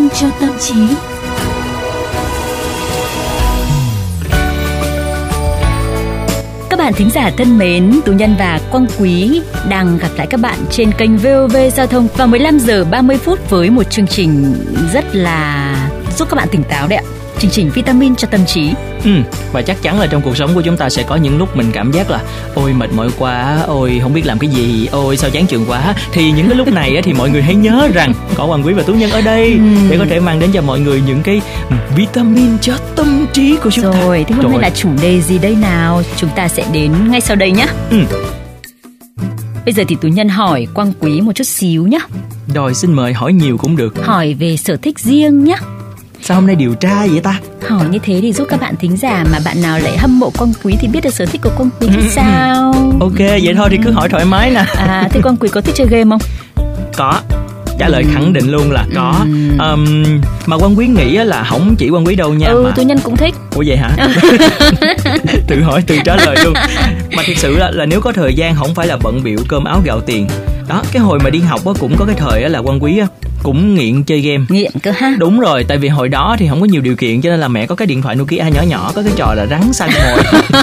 sinh cho tâm trí. Các bạn thính giả thân mến, Tú Nhân và Quang Quý đang gặp lại các bạn trên kênh VOV Giao thông vào 15 giờ 30 phút với một chương trình rất là giúp các bạn tỉnh táo đấy ạ. Chương trình vitamin cho tâm trí. Ừ, và chắc chắn là trong cuộc sống của chúng ta sẽ có những lúc mình cảm giác là ôi mệt mỏi quá, ôi không biết làm cái gì, ôi sao chán trường quá. Thì những cái lúc này thì mọi người hãy nhớ rằng có Hoàng Quý và Tú Nhân ở đây Ừ. để có thể mang đến cho mọi người những cái vitamin cho tâm trí của chúng ta. Rồi, thế hôm nay là chủ đề gì đây nào? Chúng ta sẽ đến ngay sau đây nhé. Ừ. Bây giờ thì Tú Nhân hỏi Quang Quý một chút xíu nhé. Rồi xin mời hỏi nhiều cũng được. Hỏi về sở thích riêng nhé. Sao hôm nay điều tra vậy ta? Hỏi như thế thì giúp các bạn thính giả mà bạn nào lại hâm mộ Quang Quý thì biết được sở thích của Quang Quý Ừ, thì sao? Ok, vậy thôi thì cứ hỏi thoải mái nè. À, thế Quang Quý có thích chơi game không? Có. Trả lời khẳng định luôn là có. Ừ. Ờm, mà Quan Quý nghĩ á là không chỉ Quan Quý đâu nha ừ, mà Tú Nhân cũng thích. Ủa vậy hả? tự hỏi tự trả lời luôn Mà thực sự là, là nếu có thời gian không phải là bận biểu cơm áo gạo tiền Đó, cái hồi mà đi học á cũng có cái thời á là quan quý á cũng nghiện chơi game Nghiện cơ ha. Đúng rồi, tại vì hồi đó thì không có nhiều điều kiện cho nên là mẹ có cái điện thoại Nokia nhỏ nhỏ có cái trò là rắn săn mồi.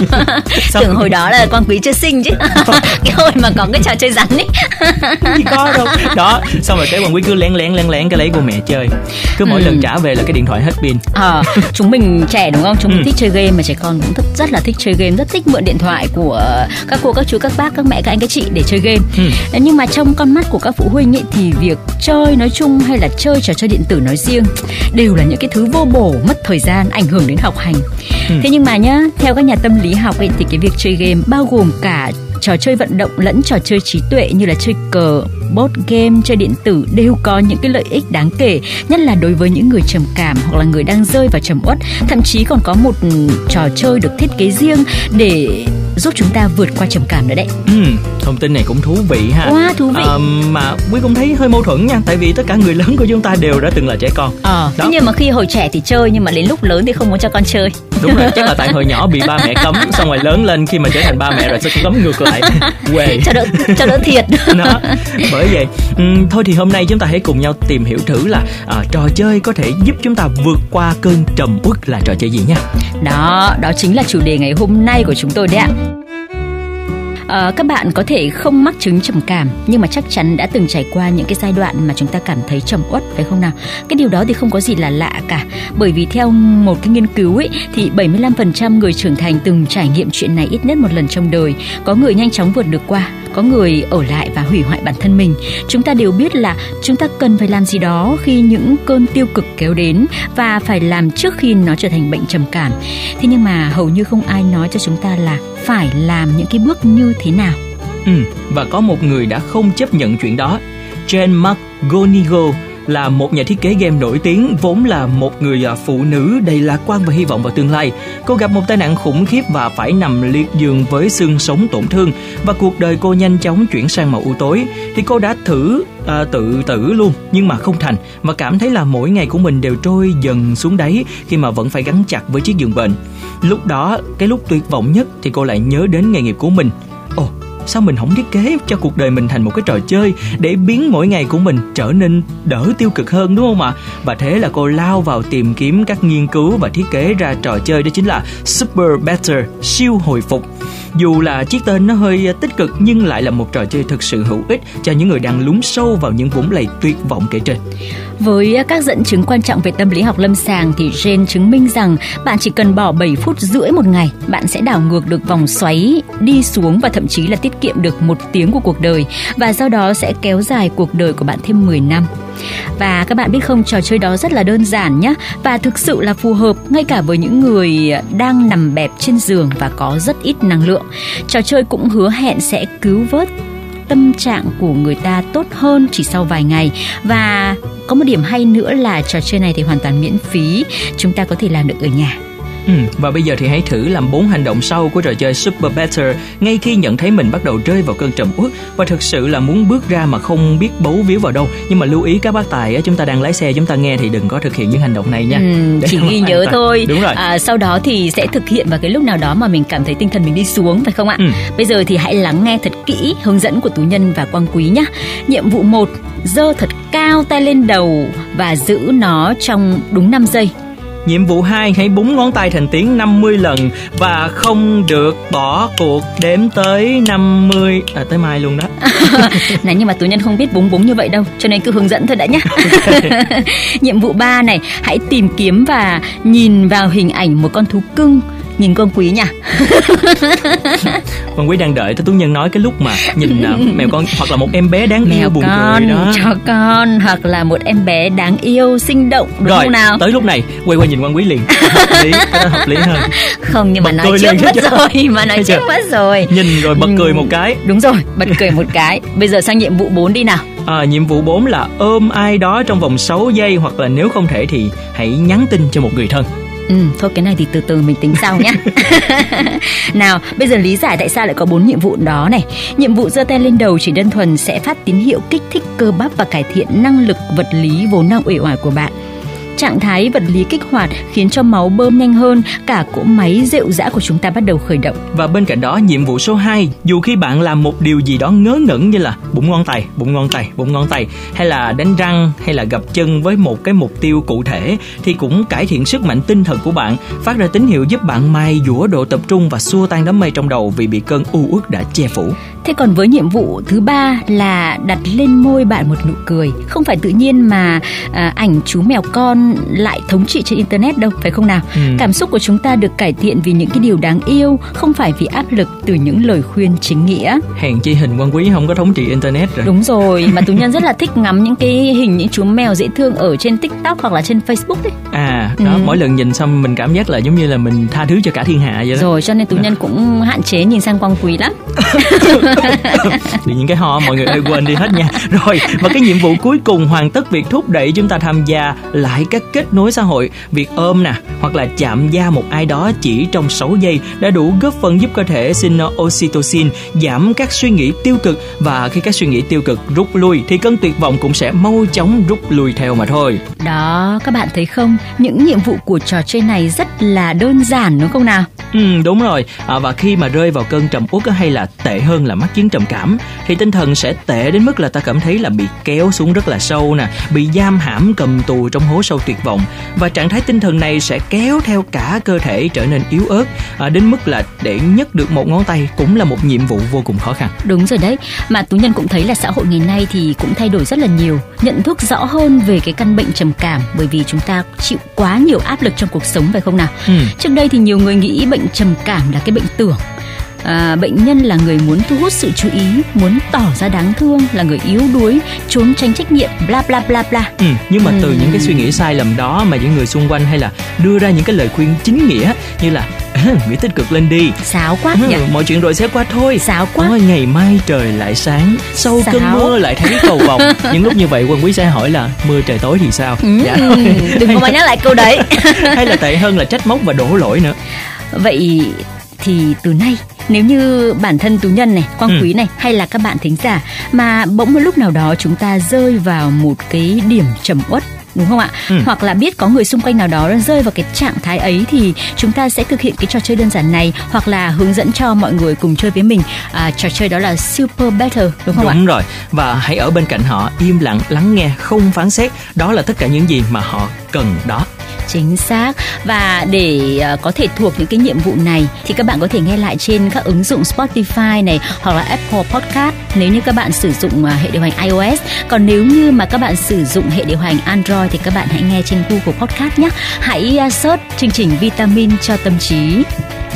Xong Tưởng hồi đó là Quang Quý chưa sinh chứ. cái hồi mà có cái trò chơi rắn ấy. có đâu. Đó, xong rồi cái quan quý cứ lén lén lén lén cái lấy của mẹ chơi. Cứ mỗi Ừ. lần trả về là cái điện thoại hết pin. Ờ, chúng mình trẻ đúng không? Chúng mình Ừ. thích chơi game mà trẻ con cũng rất, rất là thích chơi game, rất thích mượn điện thoại của các cô, các chú, các bác, các mẹ, các anh, các chị để chơi game. Ừ. Nhưng mà trong con mắt của các phụ huynh ấy thì việc chơi nói chung hay là chơi trò chơi điện tử nói riêng đều là những cái thứ vô bổ, mất thời gian, ảnh hưởng đến học hành. Ừ. Thế nhưng mà nhá, theo các nhà tâm lý học ấy thì cái việc chơi game bao gồm cả trò chơi vận động lẫn trò chơi trí tuệ như là chơi cờ, board game, chơi điện tử đều có những cái lợi ích đáng kể, nhất là đối với những người trầm cảm hoặc là người đang rơi vào trầm uất, thậm chí còn có một trò chơi được thiết kế riêng để giúp chúng ta vượt qua trầm cảm nữa đấy. Ừ, thông tin này cũng thú vị ha. Wow, thú vị. Ờ, mà quý cũng thấy hơi mâu thuẫn nha, tại vì tất cả người lớn của chúng ta đều đã từng là trẻ con. Ờ, thế nhưng mà khi hồi trẻ thì chơi nhưng mà đến lúc lớn thì không muốn cho con chơi. Đúng rồi, chắc là tại hồi nhỏ bị ba mẹ cấm, xong rồi lớn lên khi mà trở thành ba mẹ rồi sẽ cấm ngược lại. Quê. cho đỡ cho đỡ thiệt. đó bởi vậy ừm, thôi thì hôm nay chúng ta hãy cùng nhau tìm hiểu thử là à, trò chơi có thể giúp chúng ta vượt qua cơn trầm uất là trò chơi gì nha Đó, đó chính là chủ đề ngày hôm nay của chúng tôi đấy ạ à, các bạn có thể không mắc chứng trầm cảm nhưng mà chắc chắn đã từng trải qua những cái giai đoạn mà chúng ta cảm thấy trầm uất phải không nào? Cái điều đó thì không có gì là lạ cả bởi vì theo một cái nghiên cứu ấy thì 75% người trưởng thành từng trải nghiệm chuyện này ít nhất một lần trong đời. Có người nhanh chóng vượt được qua, có người ở lại và hủy hoại bản thân mình. Chúng ta đều biết là chúng ta cần phải làm gì đó khi những cơn tiêu cực kéo đến và phải làm trước khi nó trở thành bệnh trầm cảm. Thế nhưng mà hầu như không ai nói cho chúng ta là phải làm những cái bước như thế nào. ừ, và có một người đã không chấp nhận chuyện đó Jane McGonigal là một nhà thiết kế game nổi tiếng vốn là một người à, phụ nữ đầy lạc quan và hy vọng vào tương lai. Cô gặp một tai nạn khủng khiếp và phải nằm liệt giường với xương sống tổn thương và cuộc đời cô nhanh chóng chuyển sang màu u tối. Thì cô đã thử à, tự tử luôn nhưng mà không thành và cảm thấy là mỗi ngày của mình đều trôi dần xuống đáy khi mà vẫn phải gắn chặt với chiếc giường bệnh. Lúc đó, cái lúc tuyệt vọng nhất thì cô lại nhớ đến nghề nghiệp của mình. Sao mình không thiết kế cho cuộc đời mình thành một cái trò chơi để biến mỗi ngày của mình trở nên đỡ tiêu cực hơn đúng không ạ? Và thế là cô lao vào tìm kiếm các nghiên cứu và thiết kế ra trò chơi đó chính là Super Better, siêu hồi phục. Dù là chiếc tên nó hơi tích cực nhưng lại là một trò chơi thực sự hữu ích cho những người đang lún sâu vào những vũng lầy tuyệt vọng kể trên. Với các dẫn chứng quan trọng về tâm lý học lâm sàng thì Jane chứng minh rằng bạn chỉ cần bỏ 7 phút rưỡi một ngày, bạn sẽ đảo ngược được vòng xoáy đi xuống và thậm chí là tiết kiệm được một tiếng của cuộc đời và do đó sẽ kéo dài cuộc đời của bạn thêm 10 năm. Và các bạn biết không, trò chơi đó rất là đơn giản nhé và thực sự là phù hợp ngay cả với những người đang nằm bẹp trên giường và có rất ít năng lượng. Trò chơi cũng hứa hẹn sẽ cứu vớt tâm trạng của người ta tốt hơn chỉ sau vài ngày. Và có một điểm hay nữa là trò chơi này thì hoàn toàn miễn phí. Chúng ta có thể làm được ở nhà. Ừ, và bây giờ thì hãy thử làm bốn hành động sau của trò chơi Super Better ngay khi nhận thấy mình bắt đầu rơi vào cơn trầm uất và thực sự là muốn bước ra mà không biết bấu víu vào đâu. Nhưng mà lưu ý các bác tài chúng ta đang lái xe chúng ta nghe thì đừng có thực hiện những hành động này nha. Ừ, chỉ ghi nhớ thôi. Đúng rồi. À, sau đó thì sẽ thực hiện vào cái lúc nào đó mà mình cảm thấy tinh thần mình đi xuống phải không ạ? Ừ. Bây giờ thì hãy lắng nghe thật kỹ hướng dẫn của tú nhân và quang quý nhé. Nhiệm vụ 1, dơ thật cao tay lên đầu và giữ nó trong đúng 5 giây. Nhiệm vụ 2 hãy búng ngón tay thành tiếng 50 lần và không được bỏ cuộc đếm tới 50 à tới mai luôn đó. này nhưng mà tù nhân không biết búng búng như vậy đâu, cho nên cứ hướng dẫn thôi đã nhé. Nhiệm vụ 3 này, hãy tìm kiếm và nhìn vào hình ảnh một con thú cưng nhìn con quý nha. Con quý đang đợi tới tú nhân nói cái lúc mà nhìn uh, mèo con hoặc là một em bé đáng mèo yêu buồn con, cười đó. cho con hoặc là một em bé đáng yêu sinh động đúng rồi không nào? tới lúc này quay qua nhìn quan quý liền. Hợp lý hợp lý hơn. Không nhưng mà bật nói trước mất rồi mà nói trước mất rồi. Nhìn rồi bật cười một cái. đúng rồi bật cười một cái. Bây giờ sang nhiệm vụ 4 đi nào. À, nhiệm vụ 4 là ôm ai đó trong vòng 6 giây hoặc là nếu không thể thì hãy nhắn tin cho một người thân. Ừ, thôi cái này thì từ từ mình tính sau nhé. nào, bây giờ lý giải tại sao lại có bốn nhiệm vụ đó này. Nhiệm vụ giơ tay lên đầu chỉ đơn thuần sẽ phát tín hiệu kích thích cơ bắp và cải thiện năng lực vật lý vốn đang uể oải của bạn Trạng thái vật lý kích hoạt khiến cho máu bơm nhanh hơn, cả cỗ máy rệu rã của chúng ta bắt đầu khởi động. Và bên cạnh đó, nhiệm vụ số 2, dù khi bạn làm một điều gì đó ngớ ngẩn như là bụng ngón tay, bụng ngón tay, bụng ngón tay hay là đánh răng hay là gập chân với một cái mục tiêu cụ thể thì cũng cải thiện sức mạnh tinh thần của bạn, phát ra tín hiệu giúp bạn mài dũa độ tập trung và xua tan đám mây trong đầu vì bị cơn u uất đã che phủ. Thế còn với nhiệm vụ thứ ba là đặt lên môi bạn một nụ cười, không phải tự nhiên mà à, ảnh chú mèo con lại thống trị trên internet đâu, phải không nào? Ừ. Cảm xúc của chúng ta được cải thiện vì những cái điều đáng yêu, không phải vì áp lực từ những lời khuyên chính nghĩa. Hèn chi hình quan quý không có thống trị internet rồi. Đúng rồi, mà tú nhân rất là thích ngắm những cái hình những chú mèo dễ thương ở trên TikTok hoặc là trên Facebook ấy. À, đó ừ. mỗi lần nhìn xong mình cảm giác là giống như là mình tha thứ cho cả thiên hạ vậy đó. Rồi cho nên tú nhân cũng hạn chế nhìn sang quang quý lắm. thì những cái ho mọi người ơi quên đi hết nha rồi và cái nhiệm vụ cuối cùng hoàn tất việc thúc đẩy chúng ta tham gia lại các kết nối xã hội việc ôm nè hoặc là chạm da một ai đó chỉ trong 6 giây đã đủ góp phần giúp cơ thể sinh oxytocin giảm các suy nghĩ tiêu cực. Và khi các suy nghĩ tiêu cực rút lui thì cơn tuyệt vọng cũng sẽ mau chóng rút lui theo mà thôi. Đó các bạn thấy không? Những nhiệm vụ của trò chơi này rất là đơn giản đúng không nào? Ừ đúng rồi. À, và khi mà rơi vào cơn trầm uất hay là tệ hơn là mắc chứng trầm cảm thì tinh thần sẽ tệ đến mức là ta cảm thấy là bị kéo xuống rất là sâu nè bị giam hãm cầm tù trong hố sâu tuyệt vọng và trạng thái tinh thần này sẽ kéo theo cả cơ thể trở nên yếu ớt à, đến mức là để nhấc được một ngón tay cũng là một nhiệm vụ vô cùng khó khăn. Đúng rồi đấy mà tú nhân cũng thấy là xã hội ngày nay thì cũng thay đổi rất là nhiều. Nhận thức rõ hơn về cái căn bệnh trầm cảm bởi vì chúng ta chịu quá nhiều áp lực trong cuộc sống phải không nào? Ừ. trước đây thì nhiều người nghĩ bệnh trầm cảm là cái bệnh tưởng à, bệnh nhân là người muốn thu hút sự chú ý muốn tỏ ra đáng thương là người yếu đuối trốn tránh trách nhiệm bla bla bla bla. Ừ, nhưng mà ừ. từ những cái suy nghĩ sai lầm đó mà những người xung quanh hay là đưa ra những cái lời khuyên chính nghĩa như là nghĩ tích cực lên đi. Sáo quá ừ, mọi chuyện rồi sẽ qua thôi. Sáo quá. Ôi, ngày mai trời lại sáng sau Sáo. cơn mưa lại thấy cầu vồng. Những lúc như vậy quân quý sẽ hỏi là mưa trời tối thì sao? Ừ, dạ. đừng có mà nhắc lại câu đấy. Hay là tệ hơn là trách móc và đổ lỗi nữa. Vậy thì từ nay nếu như bản thân tú nhân này quang ừ. quý này hay là các bạn thính giả mà bỗng một lúc nào đó chúng ta rơi vào một cái điểm trầm uất đúng không ạ? Ừ. Hoặc là biết có người xung quanh nào đó rơi vào cái trạng thái ấy thì chúng ta sẽ thực hiện cái trò chơi đơn giản này hoặc là hướng dẫn cho mọi người cùng chơi với mình. À, trò chơi đó là Super Better đúng không đúng ạ? Đúng rồi. Và hãy ở bên cạnh họ im lặng lắng nghe, không phán xét. Đó là tất cả những gì mà họ cần đó chính xác. Và để uh, có thể thuộc những cái nhiệm vụ này thì các bạn có thể nghe lại trên các ứng dụng Spotify này hoặc là Apple Podcast nếu như các bạn sử dụng à, hệ điều hành iOS, còn nếu như mà các bạn sử dụng hệ điều hành Android thì các bạn hãy nghe trên Google Podcast nhé. Hãy à, search chương trình vitamin cho tâm trí.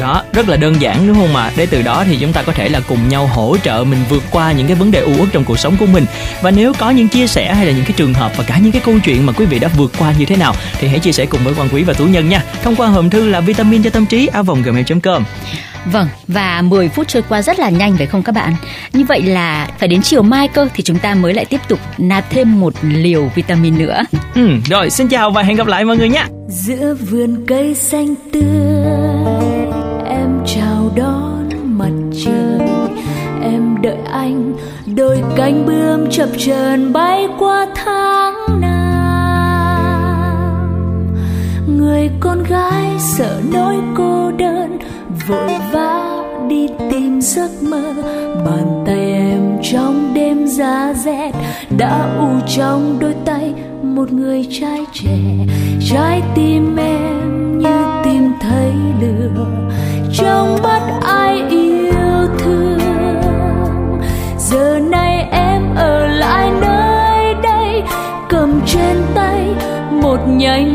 Đó, rất là đơn giản, đúng không mà để từ đó thì chúng ta có thể là cùng nhau hỗ trợ mình vượt qua những cái vấn đề u uất trong cuộc sống của mình. Và nếu có những chia sẻ hay là những cái trường hợp và cả những cái câu chuyện mà quý vị đã vượt qua như thế nào, thì hãy chia sẻ cùng với quan quý và tú nhân nha. Thông qua hòm thư là vitamin cho tâm trí a vòng gmail com. Vâng, và 10 phút trôi qua rất là nhanh phải không các bạn? Như vậy là phải đến chiều mai cơ thì chúng ta mới lại tiếp tục nạp thêm một liều vitamin nữa. Ừ, rồi xin chào và hẹn gặp lại mọi người nhé. Giữa vườn cây xanh tươi, em chào đón mặt trời. Em đợi anh, đôi cánh bướm chập chờn bay qua tháng Người con gái sợ nỗi cô đơn, vội vã đi tìm giấc mơ. Bàn tay em trong đêm giá rét, đã u trong đôi tay một người trai trẻ. Trái tim em như tìm thấy lửa, trong mắt ai yêu thương. Giờ này em ở lại nơi đây, cầm trên tay một nhành